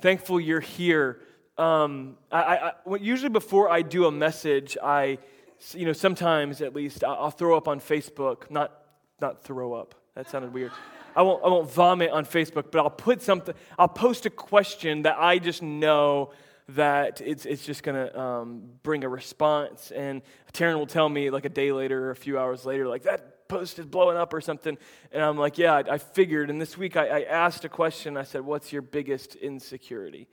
Thankful you're here. Um, I, I, usually before I do a message, I, you know, sometimes at least I'll throw up on Facebook. Not, not throw up. That sounded weird. I won't, I won't vomit on Facebook, but I'll put something. I'll post a question that I just know that it's, it's just going to um, bring a response. And Taryn will tell me like a day later or a few hours later, like that post is blowing up or something. And I'm like, yeah, I, I figured. And this week I, I asked a question. I said, what's your biggest insecurity?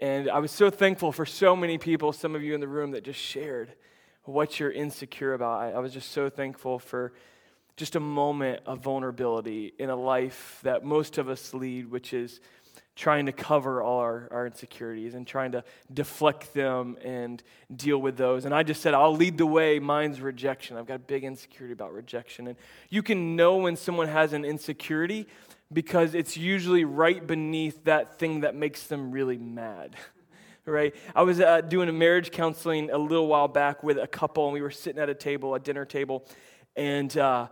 And I was so thankful for so many people, some of you in the room, that just shared what you're insecure about. I, I was just so thankful for just a moment of vulnerability in a life that most of us lead, which is trying to cover all our, our insecurities and trying to deflect them and deal with those. And I just said, I'll lead the way. Mine's rejection. I've got a big insecurity about rejection. And you can know when someone has an insecurity because it's usually right beneath that thing that makes them really mad. right? I was uh, doing a marriage counseling a little while back with a couple, and we were sitting at a table, a dinner table, and uh,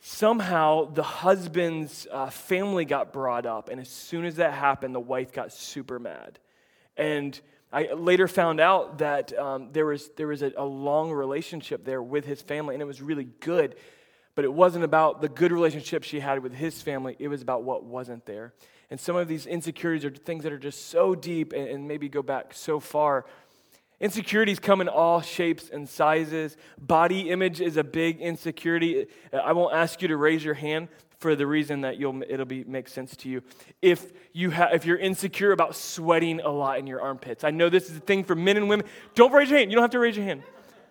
somehow the husband's uh, family got brought up. And as soon as that happened, the wife got super mad. And I later found out that um, there was, there was a, a long relationship there with his family, and it was really good. But it wasn't about the good relationship she had with his family, it was about what wasn't there. And some of these insecurities are things that are just so deep and, and maybe go back so far Insecurities come in all shapes and sizes. Body image is a big insecurity. I won't ask you to raise your hand for the reason that you'll, it'll be, make sense to you. If, you ha, if you're insecure about sweating a lot in your armpits, I know this is a thing for men and women. Don't raise your hand. You don't have to raise your hand,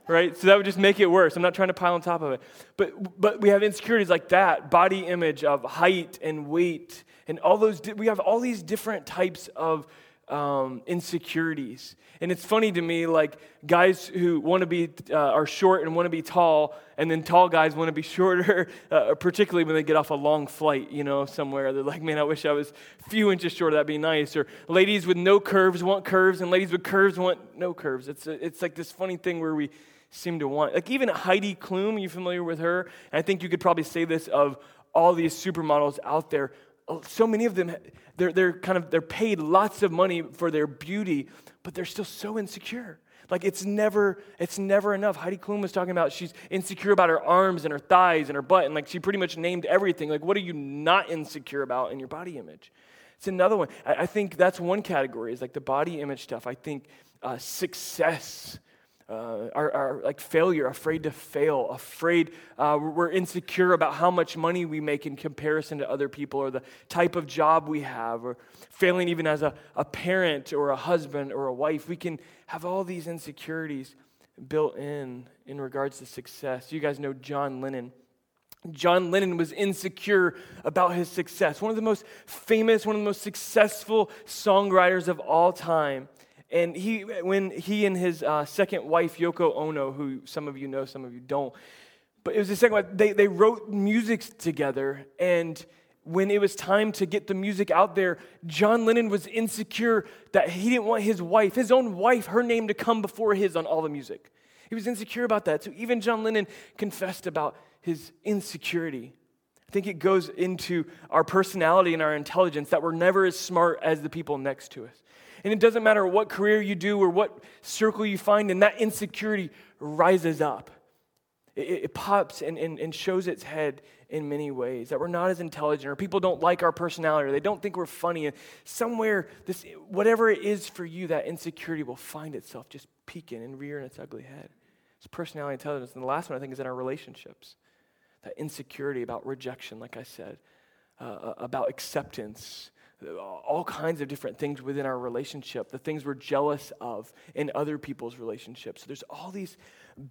right? So that would just make it worse. I'm not trying to pile on top of it. But, but we have insecurities like that body image of height and weight, and all those, we have all these different types of um, insecurities. And it's funny to me, like guys who want to be, uh, are short and want to be tall, and then tall guys want to be shorter, uh, particularly when they get off a long flight, you know, somewhere. They're like, man, I wish I was a few inches shorter, that'd be nice. Or ladies with no curves want curves, and ladies with curves want no curves. It's, a, it's like this funny thing where we seem to want, like even Heidi Klum, you familiar with her? And I think you could probably say this of all these supermodels out there so many of them they're, they're kind of they're paid lots of money for their beauty but they're still so insecure. Like it's never it's never enough. Heidi klum was talking about she's insecure about her arms and her thighs and her butt and like she pretty much named everything. Like what are you not insecure about in your body image? It's another one. I, I think that's one category is like the body image stuff. I think uh, success uh, are, are, like failure, afraid to fail, afraid uh, we're insecure about how much money we make in comparison to other people or the type of job we have, or failing even as a, a parent or a husband or a wife. We can have all these insecurities built in in regards to success. You guys know John Lennon. John Lennon was insecure about his success. One of the most famous, one of the most successful songwriters of all time. And he, when he and his uh, second wife, Yoko Ono, who some of you know, some of you don't, but it was the second wife, they, they wrote music together. And when it was time to get the music out there, John Lennon was insecure that he didn't want his wife, his own wife, her name to come before his on all the music. He was insecure about that. So even John Lennon confessed about his insecurity. I think it goes into our personality and our intelligence that we're never as smart as the people next to us. And it doesn't matter what career you do or what circle you find, and that insecurity rises up. It, it pops and, and, and shows its head in many ways that we're not as intelligent, or people don't like our personality, or they don't think we're funny. And somewhere, this, whatever it is for you, that insecurity will find itself just peeking and rearing its ugly head. It's personality intelligence. And the last one, I think, is in our relationships. That insecurity about rejection, like I said, uh, about acceptance, Uh, all kinds of different things within our relationship, the things we're jealous of in other people's relationships. There's all these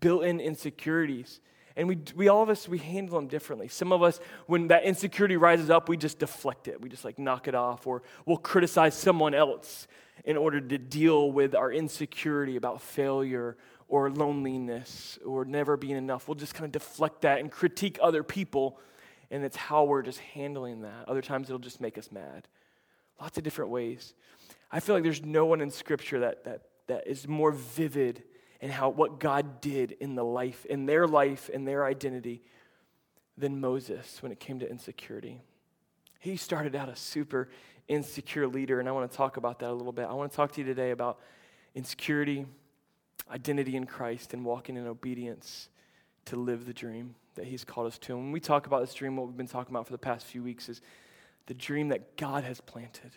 built-in insecurities. And we, we all of us, we handle them differently. Some of us, when that insecurity rises up, we just deflect it. We just like knock it off, or we'll criticize someone else in order to deal with our insecurity about failure or loneliness or never being enough. We'll just kind of deflect that and critique other people, and it's how we're just handling that. Other times it'll just make us mad. Lots of different ways. I feel like there's no one in Scripture that, that, that is more vivid in how what God did in the life, in their life, in their identity, than Moses when it came to insecurity. He started out a super insecure leader, and I want to talk about that a little bit. I want to talk to you today about insecurity, identity in Christ, and walking in obedience to live the dream that He's called us to. And when we talk about this dream, what we've been talking about for the past few weeks is the dream that God has planted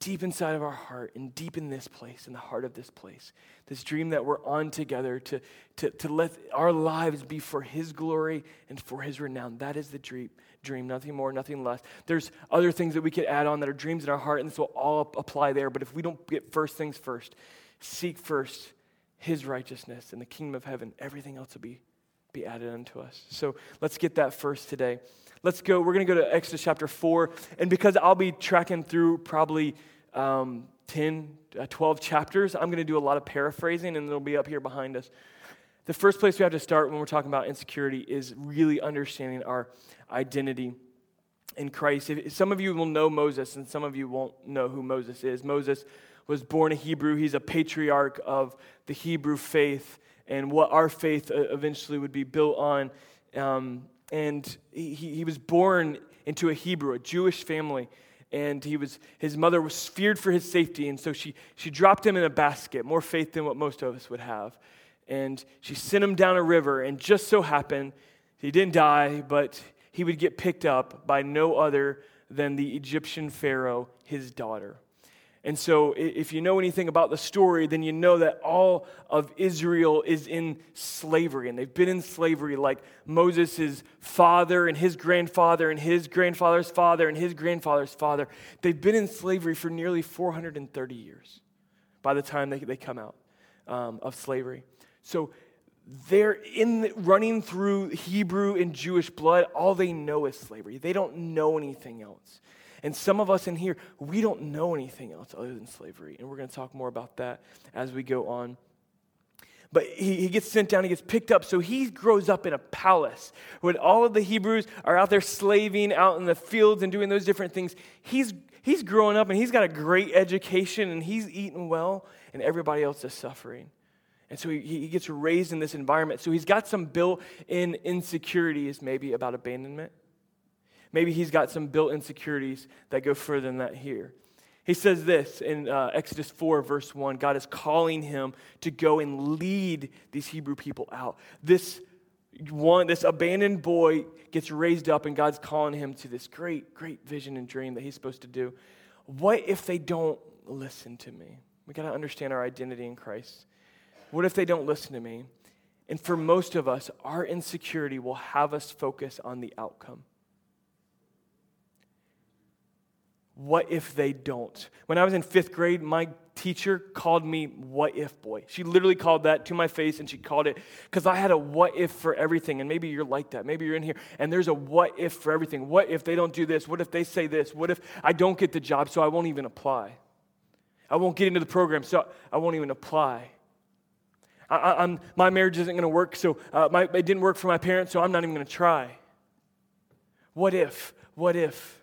deep inside of our heart and deep in this place, in the heart of this place. This dream that we're on together to, to, to let our lives be for His glory and for His renown. That is the dream, dream, nothing more, nothing less. There's other things that we could add on that are dreams in our heart, and this will all apply there. But if we don't get first things first, seek first His righteousness and the kingdom of heaven, everything else will be, be added unto us. So let's get that first today. Let's go. We're going to go to Exodus chapter 4. And because I'll be tracking through probably um, 10, uh, 12 chapters, I'm going to do a lot of paraphrasing, and it'll be up here behind us. The first place we have to start when we're talking about insecurity is really understanding our identity in Christ. If, some of you will know Moses, and some of you won't know who Moses is. Moses was born a Hebrew, he's a patriarch of the Hebrew faith and what our faith uh, eventually would be built on. Um, and he, he was born into a Hebrew, a Jewish family. And he was, his mother was feared for his safety, and so she, she dropped him in a basket, more faith than what most of us would have. And she sent him down a river, and just so happened, he didn't die, but he would get picked up by no other than the Egyptian Pharaoh, his daughter. And so, if you know anything about the story, then you know that all of Israel is in slavery. And they've been in slavery like Moses' father and his grandfather and his grandfather's father and his grandfather's father. They've been in slavery for nearly 430 years by the time they, they come out um, of slavery. So, they're in running through Hebrew and Jewish blood. All they know is slavery. They don't know anything else. And some of us in here, we don't know anything else other than slavery. And we're going to talk more about that as we go on. But he, he gets sent down, he gets picked up. So he grows up in a palace when all of the Hebrews are out there slaving out in the fields and doing those different things. He's, he's growing up and he's got a great education and he's eating well, and everybody else is suffering. And so he, he gets raised in this environment. So he's got some built in insecurities, maybe about abandonment Maybe he's got some built insecurities that go further than that here. He says this in uh, Exodus 4, verse 1 God is calling him to go and lead these Hebrew people out. This one, this abandoned boy gets raised up, and God's calling him to this great, great vision and dream that he's supposed to do. What if they don't listen to me? We got to understand our identity in Christ. What if they don't listen to me? And for most of us, our insecurity will have us focus on the outcome. What if they don't? When I was in fifth grade, my teacher called me what if boy. She literally called that to my face and she called it because I had a what if for everything. And maybe you're like that. Maybe you're in here and there's a what if for everything. What if they don't do this? What if they say this? What if I don't get the job so I won't even apply? I won't get into the program so I won't even apply. I, my marriage isn't going to work, so uh, my, it didn't work for my parents, so I'm not even going to try. What if? What if?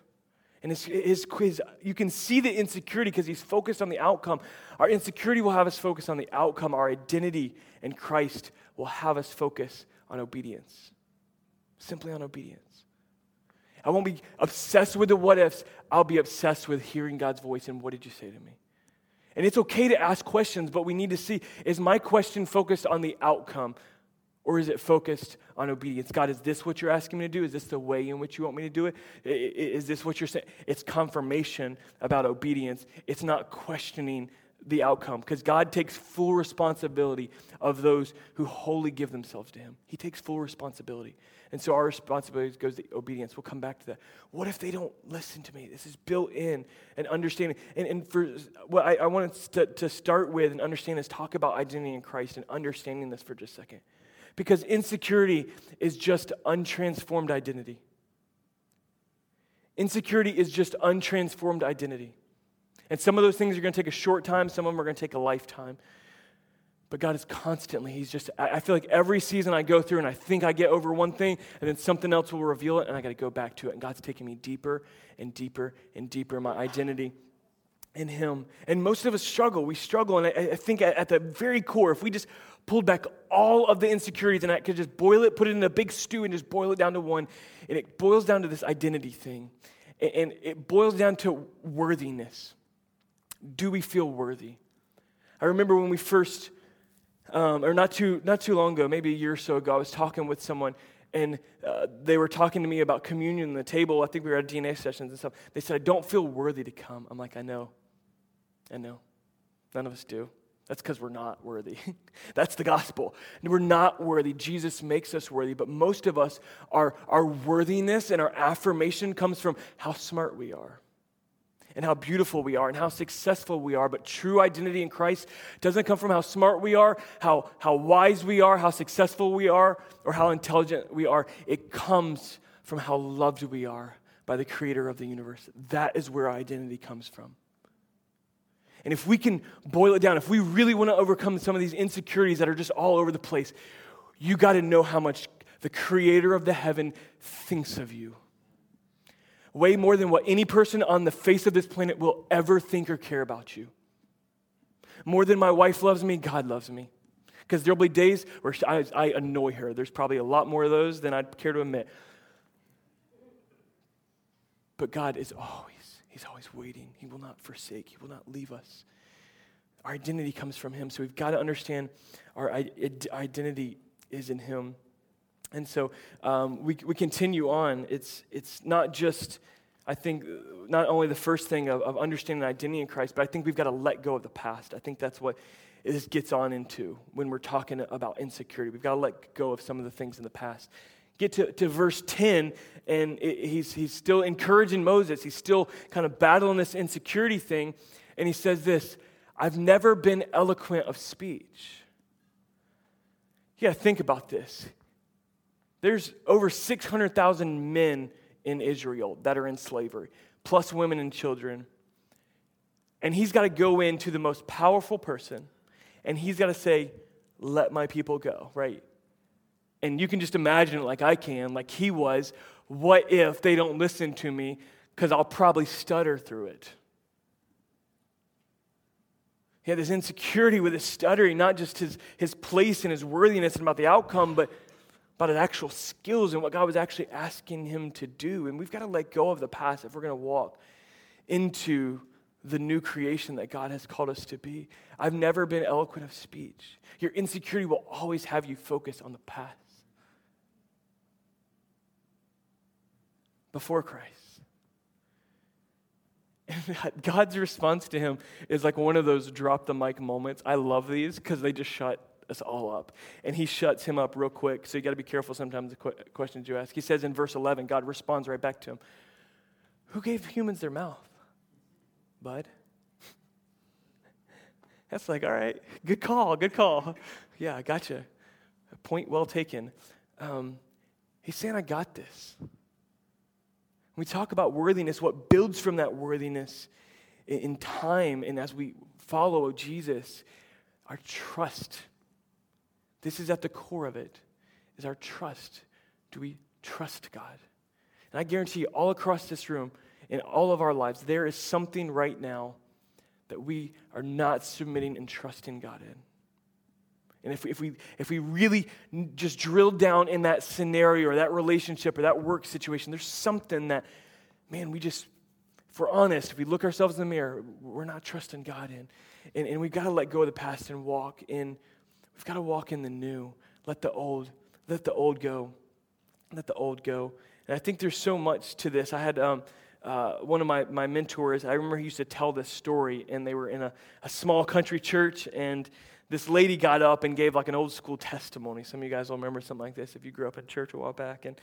And his, his quiz, you can see the insecurity because he's focused on the outcome. Our insecurity will have us focus on the outcome. Our identity in Christ will have us focus on obedience. Simply on obedience. I won't be obsessed with the what ifs. I'll be obsessed with hearing God's voice and what did you say to me? And it's okay to ask questions, but we need to see is my question focused on the outcome or is it focused on obedience? God, is this what you're asking me to do? Is this the way in which you want me to do it? Is this what you're saying? It's confirmation about obedience. It's not questioning the outcome because God takes full responsibility of those who wholly give themselves to Him. He takes full responsibility. And so our responsibility goes to obedience. We'll come back to that. What if they don't listen to me? This is built in and understanding. And, and for what I, I wanted to, to start with and understand is talk about identity in Christ and understanding this for just a second. Because insecurity is just untransformed identity. Insecurity is just untransformed identity. And some of those things are going to take a short time, some of them are going to take a lifetime. But God is constantly, He's just, I feel like every season I go through and I think I get over one thing, and then something else will reveal it, and I got to go back to it. And God's taking me deeper and deeper and deeper. My identity in Him. And most of us struggle. We struggle. And I, I think at, at, the very core, if we just pulled back all of the insecurities and I could just boil it, put it in a big stew and just boil it down to one, and it boils down to this identity thing. And it boils down to worthiness. Do we feel worthy? I remember when we first, um, or not too, not too long ago, maybe a year or so ago, I was talking with someone and uh, they were talking to me about communion on the table. I think we were at DNA sessions and stuff. They said, I don't feel worthy to come. I'm like, I know. I know. None of us do. That's because we're not worthy. That's the gospel. We're not worthy. Jesus makes us worthy, but most of us, our, our worthiness and our affirmation comes from how smart we are and how beautiful we are and how successful we are. But true identity in Christ doesn't come from how smart we are, how, how wise we are, how successful we are, or how intelligent we are. It comes from how loved we are by the creator of the universe. That is where our identity comes from. And if we can boil it down, if we really want to overcome some of these insecurities that are just all over the place, you got to know how much the creator of the heaven thinks of you. Way more than what any person on the face of this planet will ever think or care about you. More than my wife loves me, God loves me. Because there'll be days where I, I annoy her. There's probably a lot more of those than I'd care to admit. But God is always He's always waiting. He will not forsake, He will not leave us. Our identity comes from Him. So we've got to understand our identity is in Him. And so um, we, we continue on. It's, it's not just, I think, not only the first thing of, of understanding identity in Christ, but I think we've got to let go of the past. I think that's what this gets on into when we're talking about insecurity. We've got to let go of some of the things in the past get to, to verse 10, and it, he's, he's still encouraging Moses. He's still kind of battling this insecurity thing. And he says this I've never been eloquent of speech. You got to think about this. There's over 600,000 men in Israel that are in slavery, plus women and children. And he's got to go into the most powerful person, and he's got to say, Let my people go, right? And you can just imagine it like I can, like he was. What if they don't listen to me? Because I'll probably stutter through it. He had this insecurity with his stuttering, not just his, his place and his worthiness and about the outcome, but about his actual skills and what God was actually asking him to do. And we've got to let go of the past if we're going to walk into the new creation that God has called us to be. I've never been eloquent of speech. Your insecurity will always have you focus on the past. Before Christ. And God's response to him is like one of those drop the mic moments. I love these because they just shut us all up. And he shuts him up real quick. So you got to be careful sometimes the questions you ask. He says in verse 11, God responds right back to him Who gave humans their mouth? Bud? That's like, all right, good call, good call. Yeah, gotcha. Point well taken. Um, he's saying, I got this we talk about worthiness, what builds from that worthiness in time and as we follow Jesus, our trust. This is at the core of it, is our trust. Do we trust God? And I guarantee you, all across this room, in all of our lives, there is something right now that we are not submitting and trusting God in. And if we, if we, if we really just drill down in that scenario or that relationship or that work situation, there's something that, man, we just, if we're honest, if we look ourselves in the mirror, we're not trusting God in. And, and we've got to let go of the past and walk in, we've got to walk in the new. Let the old, let the old go. Let the old go. And I think there's so much to this. I had um, uh, one of my, my mentors, I remember he used to tell this story, and they were in a, a small country church, and this lady got up and gave like an old school testimony. Some of you guys will remember something like this if you grew up in church a while back. And,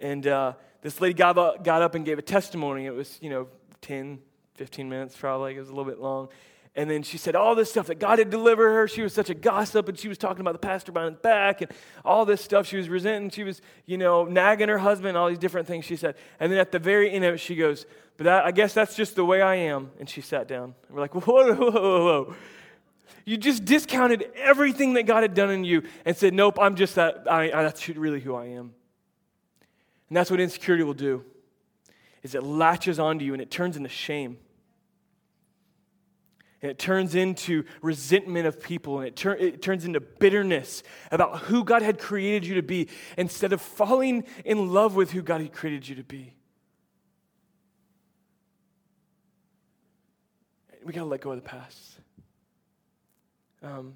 and uh, this lady got up, got up and gave a testimony. It was, you know, 10, 15 minutes probably. It was a little bit long. And then she said all this stuff that God had delivered her. She was such a gossip, and she was talking about the pastor behind his back and all this stuff. She was resenting. She was, you know, nagging her husband, all these different things she said. And then at the very end of it, she goes, But that, I guess that's just the way I am. And she sat down. And we're like, Whoa, whoa, whoa, whoa. You just discounted everything that God had done in you and said, Nope, I'm just that. I, I, that's really who I am. And that's what insecurity will do. Is it latches onto you and it turns into shame. And it turns into resentment of people and it, it turns into bitterness about who God had created you to be instead of falling in love with who God had created you to be. we got to let go of the past. Um,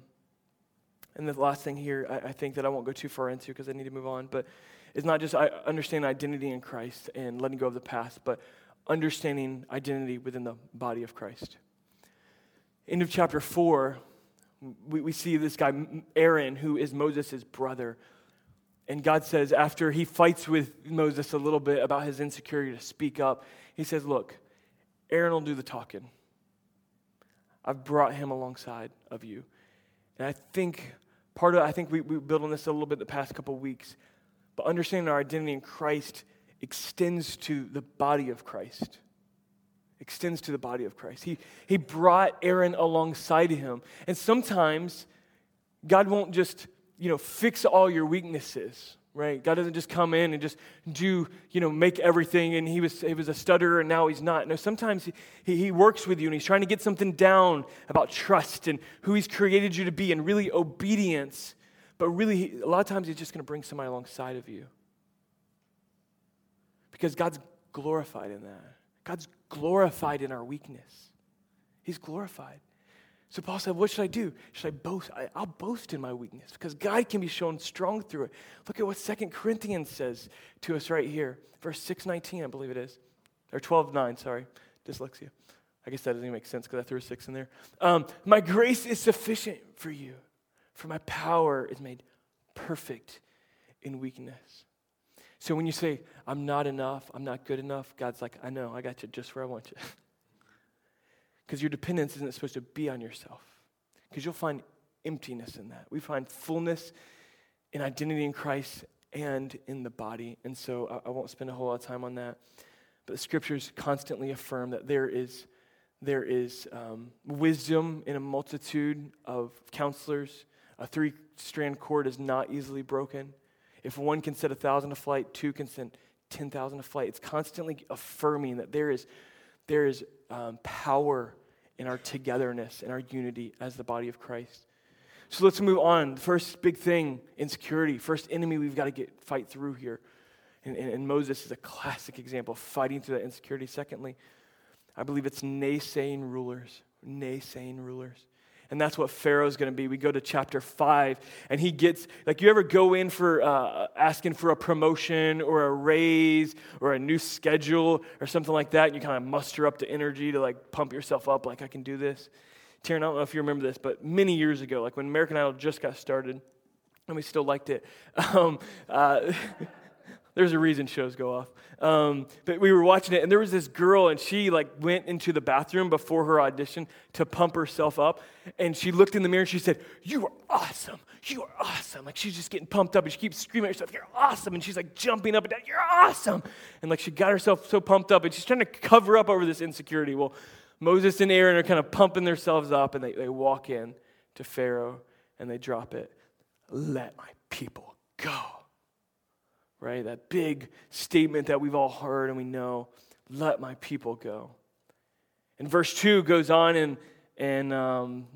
and the last thing here, I, I, think that I won't go too far into because I need to move on, but it's not just I understand identity in Christ and letting go of the past, but understanding identity within the body of Christ. End of chapter 4, we, we see this guy, Aaron, who is Moses' brother. And God says, after he fights with Moses a little bit about his insecurity to speak up, he says, Look, Aaron will do the talking. I've brought him alongside of you. And I think part of I think we, we built on this a little bit the past couple weeks, but understanding our identity in Christ extends to the body of Christ. Extends to the body of Christ. He, he brought Aaron alongside him. And sometimes God won't just, you know, fix all your weaknesses, right? God doesn't just come in and just do, you know, make everything and he was, he was a stutterer and now he's not. No, sometimes he, he, he works with you and he's trying to get something down about trust and who he's created you to be and really obedience. But really, a lot of times he's just going to bring somebody alongside of you because God's glorified in that. God's glorified in our weakness. He's glorified. So Paul said, What should I do? Should I boast? I, will boast in my weakness because God can be shown strong through it. Look at what Second Corinthians says to us right here. Verse 619, I believe it is. Or 12:9, sorry. Dyslexia. I guess that doesn't even make sense because I threw a six in there. Um, my grace is sufficient for you, for my power is made perfect in weakness. So when you say, I'm not enough, I'm not good enough, God's like, I know, I got you just where I want you. Because your dependence isn't supposed to be on yourself. Because you'll find emptiness in that. We find fullness in identity in Christ and in the body. And so I, I won't spend a whole lot of time on that. But the scriptures constantly affirm that there is, there is um, wisdom in a multitude of counselors. A three strand cord is not easily broken. If one can set a thousand to flight, two can send 10,000 to flight. It's constantly affirming that there is, there is um, power in our togetherness, in our unity as the body of Christ. So let's move on. The first big thing, insecurity. First enemy we've got to get fight through here. And, and, and Moses is a classic example of fighting through that insecurity. Secondly, I believe it's naysaying rulers. Naysaying rulers. And that's what Pharaoh's going to be. We go to chapter five, and he gets like you ever go in for uh, asking for a promotion or a raise or a new schedule or something like that, and you kind of muster up the energy to like pump yourself up, like I can do this. Taryn, I don't know if you remember this, but many years ago, like when American Idol just got started, and we still liked it. Um, uh, there's a reason shows go off. Um, but we were watching it, and there was this girl, and she like went into the bathroom before her audition to pump herself up, and she looked in the mirror and she said, "You are awesome. You are awesome." Like she's just getting pumped up, and she keeps screaming at herself, "You're awesome!" And she's like jumping up and down, "You're awesome!" And like she got herself so pumped up, and she's trying to cover up over this insecurity. Well, Moses and Aaron are kind of pumping themselves up, and they, they walk in to Pharaoh and they drop it. Let my people go right? That big statement that we've all heard and we know, let my people go. And verse 2 goes on, and, and um,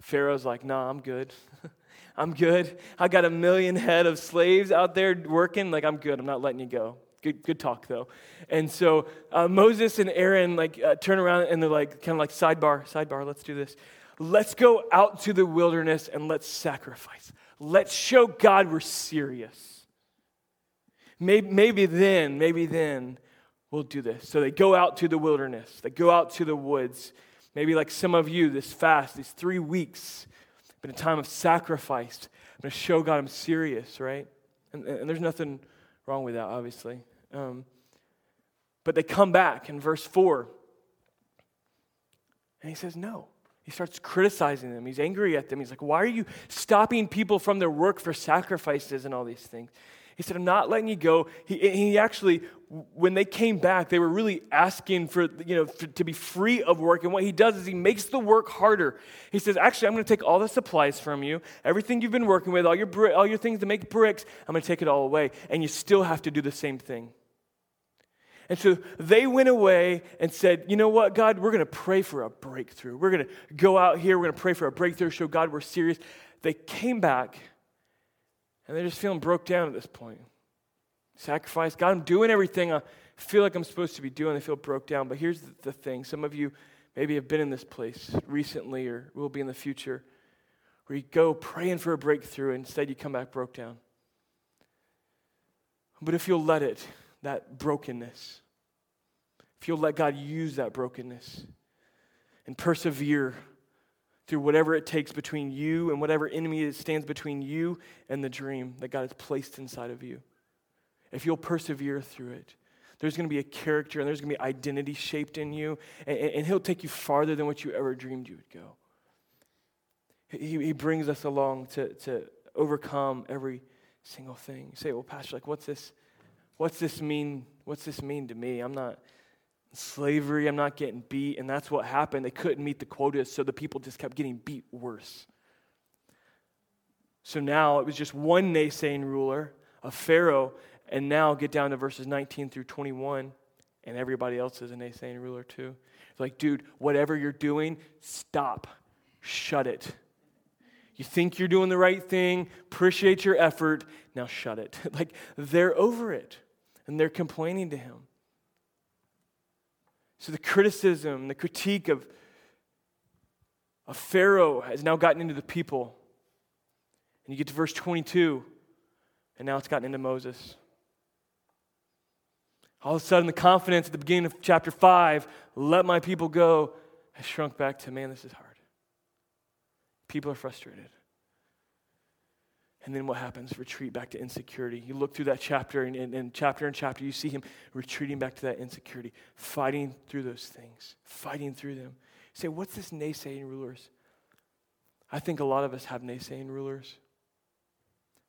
Pharaoh's like, nah, I'm good. I'm good. I got a million head of slaves out there working. Like, I'm good. I'm not letting you go. Good, good talk, though. And so uh, Moses and Aaron like uh, turn around and they're like, kind of like sidebar, sidebar. Let's do this. Let's go out to the wilderness and let's sacrifice. Let's show God we're serious. Maybe, maybe then, maybe then we'll do this. So they go out to the wilderness, they go out to the woods. Maybe like some of you, this fast, these three weeks, been a time of sacrifice. I'm going to show God I'm serious, right? And, and, there's nothing wrong with that, obviously. Um, but they come back in verse 4. And he says, No. He starts criticizing them. He's angry at them. He's like, Why are you stopping people from their work for sacrifices and all these things? He said, I'm not letting you go. He, he actually, when they came back, they were really asking for, you know, for, to be free of work. And what he does is he makes the work harder. He says, actually, I'm going to take all the supplies from you, everything you've been working with, all your, all your things to make bricks, I'm going to take it all away. And you still have to do the same thing. And so they went away and said, You know what, God, we're going to pray for a breakthrough. We're going to go out here, we're going to pray for a breakthrough, show God we're serious. They came back and they're just feeling broke down at this point. Sacrifice. God, I'm doing everything I feel like I'm supposed to be doing. They feel broke down. But here's the thing some of you maybe have been in this place recently or will be in the future, where you go praying for a breakthrough, and instead you come back broke down. But if you'll let it, that brokenness, if you'll let God use that brokenness and persevere through whatever it takes between you and whatever enemy that stands between you and the dream that God has placed inside of you, if you'll persevere through it, there's going to be a character and there's going to be identity shaped in you, and, and, He'll take you farther than what you ever dreamed you would go. He, he brings us along to, to overcome every single thing. You say, well, Pastor, like, what's this? What's this mean? What's this mean to me? I'm not slavery. I'm not getting beat. And that's what happened. They couldn't meet the quotas, so the people just kept getting beat worse. So now it was just one naysaying ruler, a Pharaoh, and now get down to verses 19 through 21, and everybody else is a naysaying ruler too. It's like, dude, whatever you're doing, stop. Shut it. You think you're doing the right thing, appreciate your effort, now shut it. like, they're over it, and they're complaining to him. So the criticism, the critique of, of Pharaoh has now gotten into the people. And you get to verse 22, and now it's gotten into Moses. All of a sudden, the confidence at the beginning of chapter 5, let my people go, has shrunk back to, man, this is hard. People are frustrated. And then what happens? Retreat back to insecurity. You look through that chapter, and, and, and, chapter and chapter, you see him retreating back to that insecurity, fighting through those things, fighting through them. You say, what's this naysaying rulers? I think a lot of us have naysaying rulers.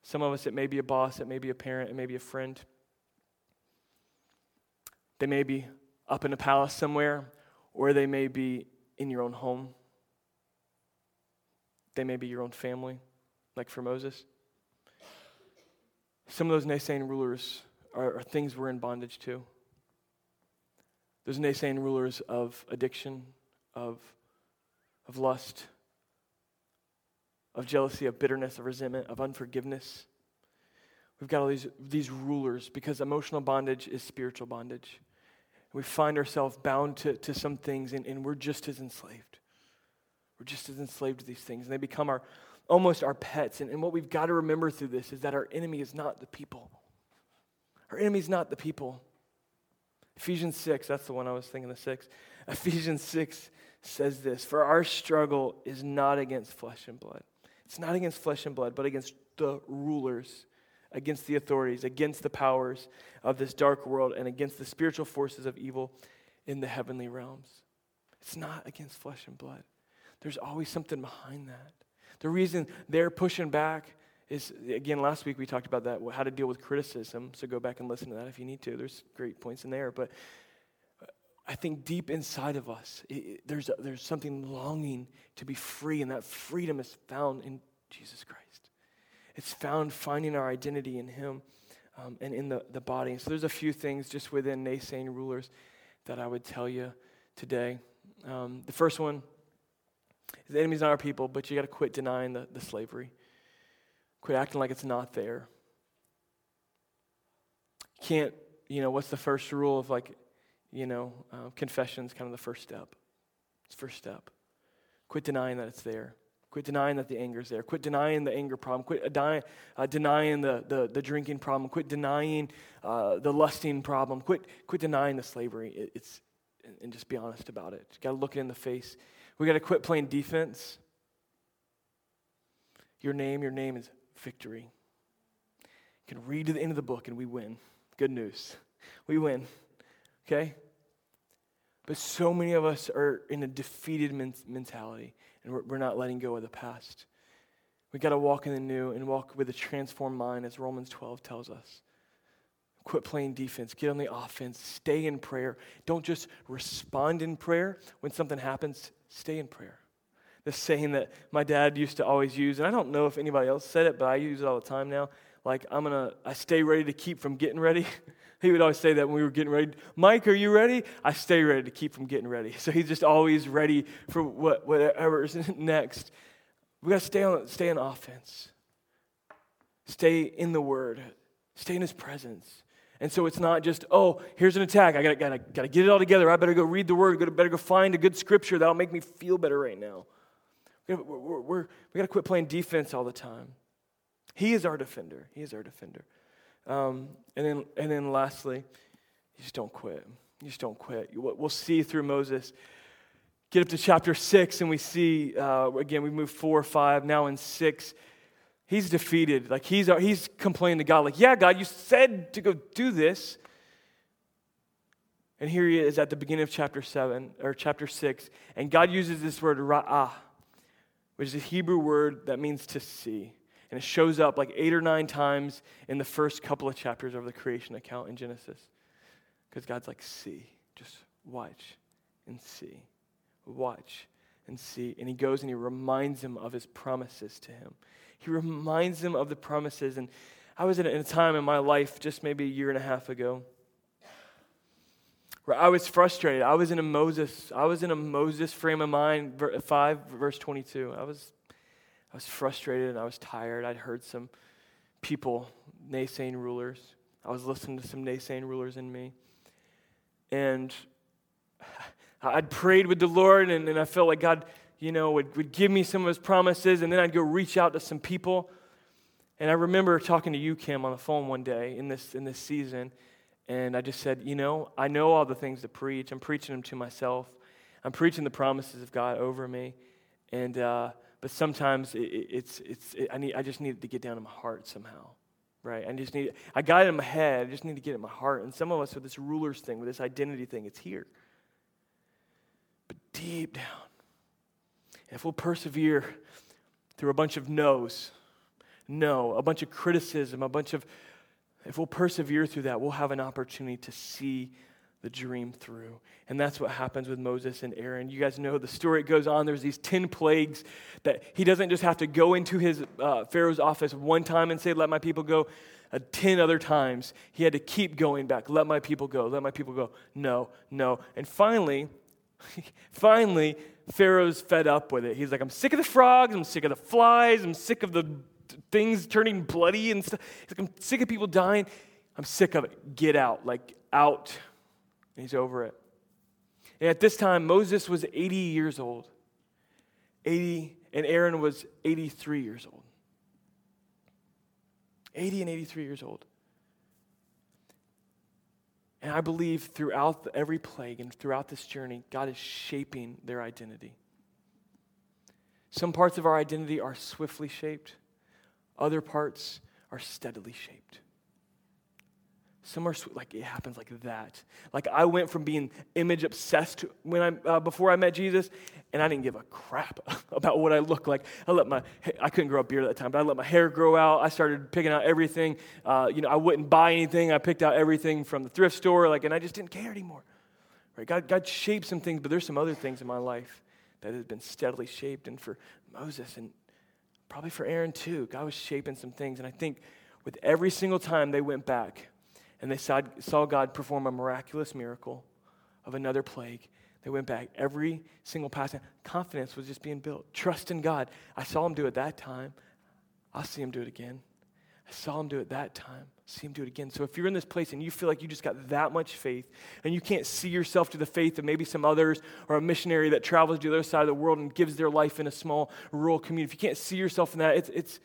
Some of us, it may be a boss, it may be a parent, it may be a friend. They may be up in a palace somewhere, or they may be in your own home. They may be your own family, like for Moses. Some of those naysaying rulers are, are things we're in bondage to. Those naysaying rulers of addiction, of, of lust, of jealousy, of bitterness, of resentment, of unforgiveness. We've got all these, these rulers because emotional bondage is spiritual bondage we find ourselves bound to, to some things and, and we're just as enslaved. We're just as enslaved to these things. And they become our almost our pets. And, and what we've got to remember through this is that our enemy is not the people. Our enemy is not the people. Ephesians 6, that's the one I was thinking of 6. Ephesians 6 says this For our struggle is not against flesh and blood. It's not against flesh and blood, but against the rulers against the authorities, against the powers of this dark world, and against the spiritual forces of evil in the heavenly realms. It's not against flesh and blood. There's always something behind that. The reason they're pushing back is, again, last week we talked about that, how to deal with criticism. So go back and listen to that if you need to. There's great points in there. But I think deep inside of us, it, there's, a, there's something longing to be free, and that freedom is found in Jesus Christ. It's found finding our identity in Him um, and in the, the body. So there's a few things just within naysaying rulers that I would tell you today. Um, the first one is the enemy's not our people, but you got to quit denying the, the slavery. Quit acting like it's not there. Can't, you know, what's the first rule of like, you know, uh, confession is kind of the first step. It's first step. Quit denying that it's there. Quit denying that the anger is there. Quit denying the anger problem. Quit uh, denying the, the, the, drinking problem. Quit denying uh, the lusting problem. Quit, quit denying the slavery. It, it's, and just be honest about it. You got to look it in the face. We got to quit playing defense. Your name, your name is victory. You can read to the end of the book and we win. Good news. We win. Okay? But so many of us are in a defeated men- mentality and we're, we're not letting go of the past. We got to walk in the new and walk with a transformed mind, as Romans 12 tells us. Quit playing defense. Get on the offense. Stay in prayer. Don't just respond in prayer. When something happens, stay in prayer. The saying that my dad used to always use, and I don't know if anybody else said it, but I use it all the time now. Like, I'm going to, I stay ready to keep from getting ready. he would always say that when we were getting ready. Mike, are you ready? I stay ready to keep from getting ready. So he's just always ready for what, whatever is next. We got to stay on, stay on offense. Stay in the Word. Stay in His presence. And so it's not just, oh, here's an attack. I gotta, gotta, gotta get it all together. I better go read the word. I better go find a good scripture that'll make me feel better right now. We're, we're, we're, we got to quit playing defense all the time. He is our defender. He is our defender. Um, and, then, and then lastly, you just don't quit. You just don't quit. We'll see through Moses. Get up to chapter six, and we see, uh, again, we move four, five, now in six he's defeated. Like he's, he's complaining to God, like, yeah, God, you said to go do this. And here he is at the beginning of chapter 7 or chapter 6. And God uses this word ra'ah, which is a Hebrew word that means to see. And it shows up like eight or nine times in the first couple of chapters of the creation account in Genesis. Because God's like, see, just watch and see. Watch and see. And he goes and he reminds him of his promises to him. He reminds them of the promises. And I was in a time in my life, just maybe a year and a half ago, where I was frustrated. I was in a Moses, I was in a Moses frame of mind, 5 verse 22. I was, I was frustrated and I was tired. I'd heard some people, naysaying rulers. I was listening to some naysaying rulers in me. And I'd prayed with the Lord, and, and I felt like God, you know, would, would give me some of his promises, and then I'd go reach out to some people. And I remember talking to you, Kim, on the phone one day in this, in this season, and I just said, you know, I know all the things to preach. I'm preaching them to myself. I'm preaching the promises of God over me. And, uh, but sometimes it, it's, it's, it, I, need, I just need to get down in my heart somehow right? I just need, I got it in my head. I just need to get it in my heart. And some of us with this rulers thing, with this identity thing, it's here. But deep down, if we'll persevere through a bunch of no's, no, a bunch of criticism, a bunch of, if we'll persevere through that, we'll have an opportunity to see the dream through. And that's what happens with Moses and Aaron. You guys know the story. It goes on. There's these 10 plagues that he doesn't just have to go into his uh, Pharaoh's office one time and say, Let my people go. Uh, 10 other times, he had to keep going back. Let my people go. Let my people go. No, no. And finally, finally, Pharaoh's fed up with it. He's like, I'm sick of the frogs, I'm sick of the flies, I'm sick of the things turning bloody and stuff. He's like, I'm sick of people dying. I'm sick of it. Get out, like out. And he's over it. And at this time, Moses was 80 years old. 80, and Aaron was 83 years old. 80 and 83 years old. And I believe throughout every plague and throughout this journey, God is shaping their identity. Some parts of our identity are swiftly shaped, other parts are steadily shaped. Some are like it happens like that. Like I went from being image obsessed when I uh, before I met Jesus, and I didn't give a crap about what I looked like. I let my I couldn't grow a beard at that time, but I let my hair grow out. I started picking out everything. Uh, you know, I wouldn't buy anything. I picked out everything from the thrift store, like, and I just didn't care anymore. Right? God, God shaped some things, but there's some other things in my life that has been steadily shaped. And for Moses and probably for Aaron too, God was shaping some things. And I think with every single time they went back and they saw, saw God perform a miraculous miracle of another plague. They went back every single passage. Confidence was just being built. Trust in God. I saw him do it that time. I'll see him do it again. I saw him do it that time. See him do it again. So if you're in this place and you feel like you just got that much faith and you can't see yourself to the faith of maybe some others or a missionary that travels to the other side of the world and gives their life in a small rural community, if you can't see yourself in that, it's, it's,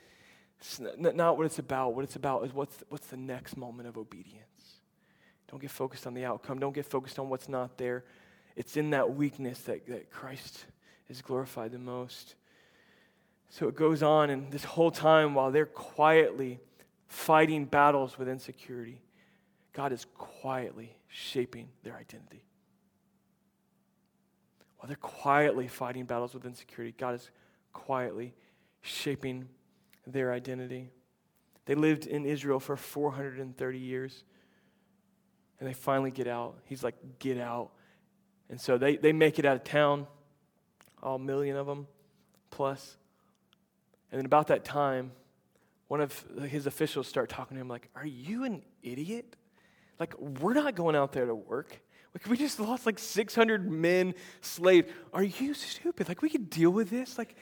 it's not what it's about. What it's about is what's, what's the next moment of obedience. Don't get focused on the outcome. Don't get focused on what's not there. It's in that weakness that, that Christ is glorified the most. So it goes on, and this whole time while they're quietly fighting battles with insecurity, God is quietly shaping their identity. While they're quietly fighting battles with insecurity, God is quietly shaping their identity. They lived in Israel for 430 years. And they finally get out. He's like, get out. And so they, they make it out of town, all million of them plus. And then about that time, one of his officials start talking to him like, Are you an idiot? Like, we're not going out there to work. Like, we just lost like 600 men, slaves. Are you stupid? Like, we could deal with this. Like,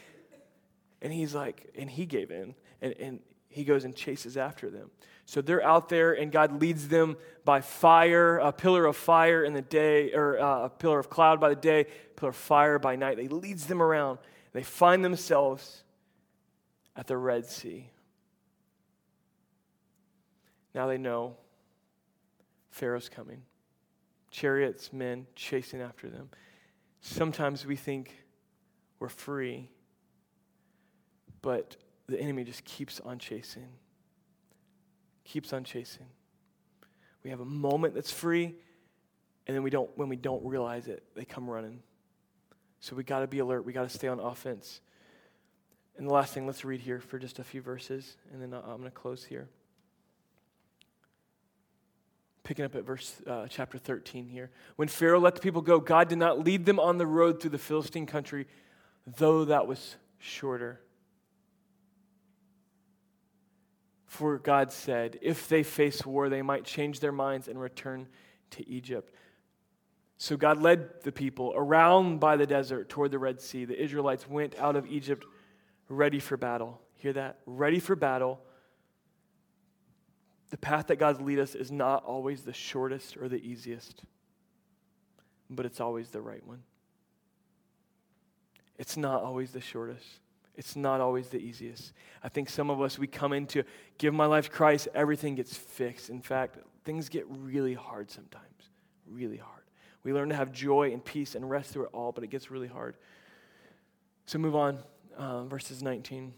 and he's like, and he gave in. And, and he goes and chases after them. So they're out there, and God leads them by fire, a pillar of fire in the day, or uh, a pillar of cloud by the day, pillar of fire by night. He leads them around. They find themselves at the Red Sea. Now they know Pharaoh's coming, chariots, men chasing after them. Sometimes we think we're free, but the enemy just keeps on chasing keeps on chasing. We have a moment that's free, and then we don't, when we don't realize it, they come running. So we got to be alert. We got to stay on offense. And the last thing, let's read here for just a few verses, and then I'm going to close here. Picking up at verse uh, chapter 13 here. When Pharaoh let the people go, God did not lead them on the road through the Philistine country, though that was shorter. For God said, if they face war, they might change their minds and return to Egypt. So God led the people around by the desert toward the Red Sea. The Israelites went out of Egypt ready for battle. Hear that? Ready for battle. The path that God leads us is not always the shortest or the easiest, but it's always the right one. It's not always the shortest. It's not always the easiest. I think some of us, we come into give my life to Christ, everything gets fixed. In fact, things get really hard sometimes, really hard. We learn to have joy and peace and rest through it all, but it gets really hard. So move on, uh, verses 19.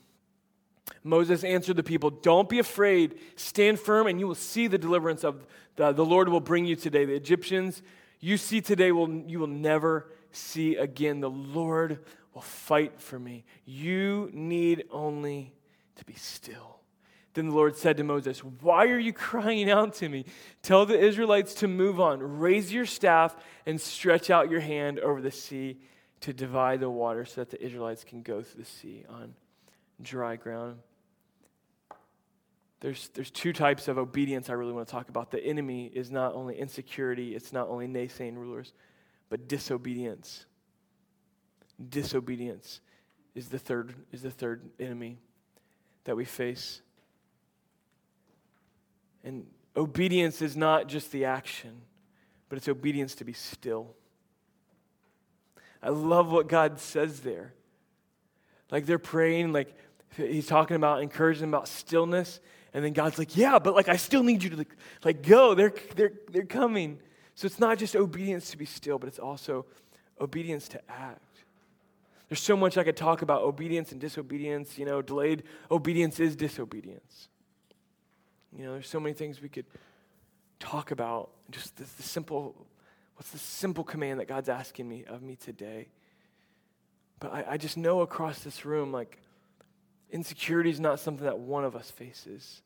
Moses answered the people, Don't be afraid. Stand firm, and you will see the deliverance of the, the Lord will bring you today. The Egyptians you see today will you will never see again. The Lord will fight for me. You need only to be still. Then the Lord said to Moses, Why are you crying out to me? Tell the Israelites to move on. Raise your staff and stretch out your hand over the sea to divide the water so that the Israelites can go through the sea on dry ground. There's, there's two types of obedience I really want to talk about. The enemy is not only insecurity, it's not only naysaying rulers, but disobedience disobedience is the third is the third enemy that we face. And obedience is not just the action, but it's obedience to be still. I love what God says there. Like they're praying, like he's talking about encouraging them about stillness, and then God's like, "Yeah, but like I still need you to like, like go. They're they're they're coming." So it's not just obedience to be still, but it's also obedience to act. There's so much I could talk about obedience and disobedience. You know, delayed obedience is disobedience. You know, there's so many things we could talk about. Just the, the simple, what's the simple command that God's asking me of me today? But I, I just know across this room, like, insecurity is not something that one of us faces.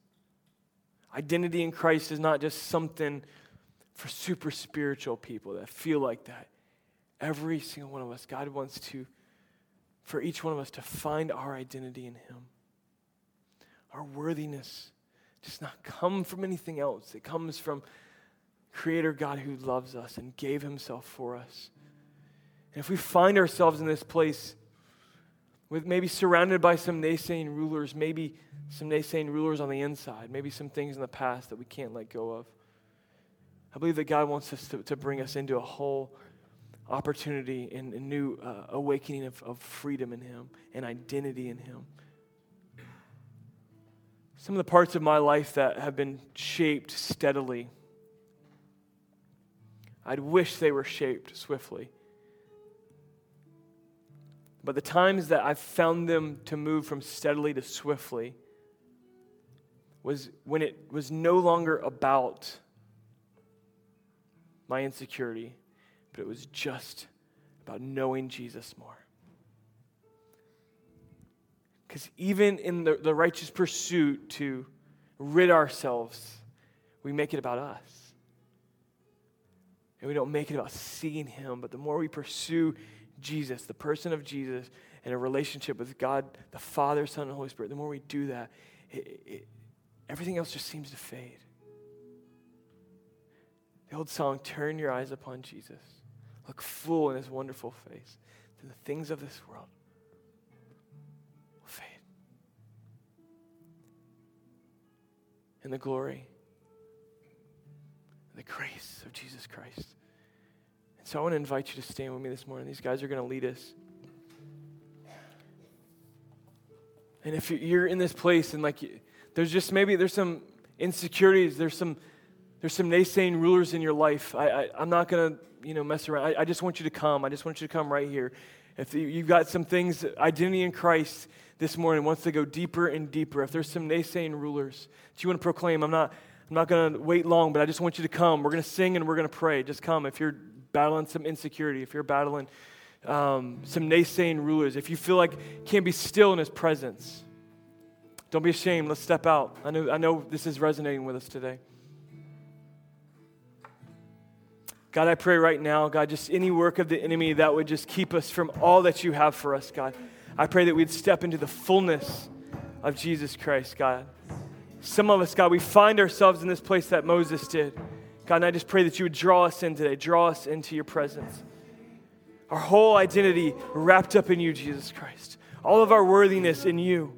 Identity in Christ is not just something for super spiritual people that feel like that. Every single one of us, God wants to for each one of us to find our identity in Him. Our worthiness does not come from anything else, it comes from Creator God who loves us and gave Himself for us. And if we find ourselves in this place, with maybe surrounded by some naysaying rulers, maybe some naysaying rulers on the inside, maybe some things in the past that we can't let go of. I believe that God wants us to, to bring us into a whole opportunity and a new uh, awakening of, of freedom in Him and identity in Him. Some of the parts of my life that have been shaped steadily, I'd wish they were shaped swiftly. But the times that I've found them to move from steadily to swiftly was when it was no longer about my insecurity but it was just about knowing Jesus more. Because even in the, the righteous pursuit to rid ourselves, we make it about us. And we don't make it about seeing Him, but the more we pursue Jesus, the person of Jesus, and a relationship with God, the Father, Son, and Holy Spirit, the more we do that, it, it, everything else just seems to fade. The old song, Turn Your Eyes Upon Jesus. Look full in his wonderful face. Then the things of this world will fade. and the glory the grace of Jesus Christ. And so I want to invite you to stand with me this morning. These guys are going to lead us. And if you're in this place and like there's just maybe there's some insecurities, there's some there's some naysaying rulers in your life. I, I, am not going to you know mess around. I, I just want you to come. I just want you to come right here. If you've got some things, identity in Christ this morning wants to go deeper and deeper. If there's some naysaying rulers that you want to proclaim, I'm not I'm not going to wait long, but I just want you to come. We're going to sing and we're going to pray. Just come. If you're battling some insecurity, if you're battling um, some naysaying rulers, if you feel like can't be still in His presence, don't be ashamed. Let's step out. I know, I know this is resonating with us today. God, I pray right now, God, just any work of the enemy that would just keep us from all that you have for us, God. I pray that we'd step into the fullness of Jesus Christ, God. Some of us, God, we find ourselves in this place that Moses did. God, and I just pray that you would draw us in today, draw us into your presence. Our whole identity wrapped up in you, Jesus Christ. All of our worthiness in you.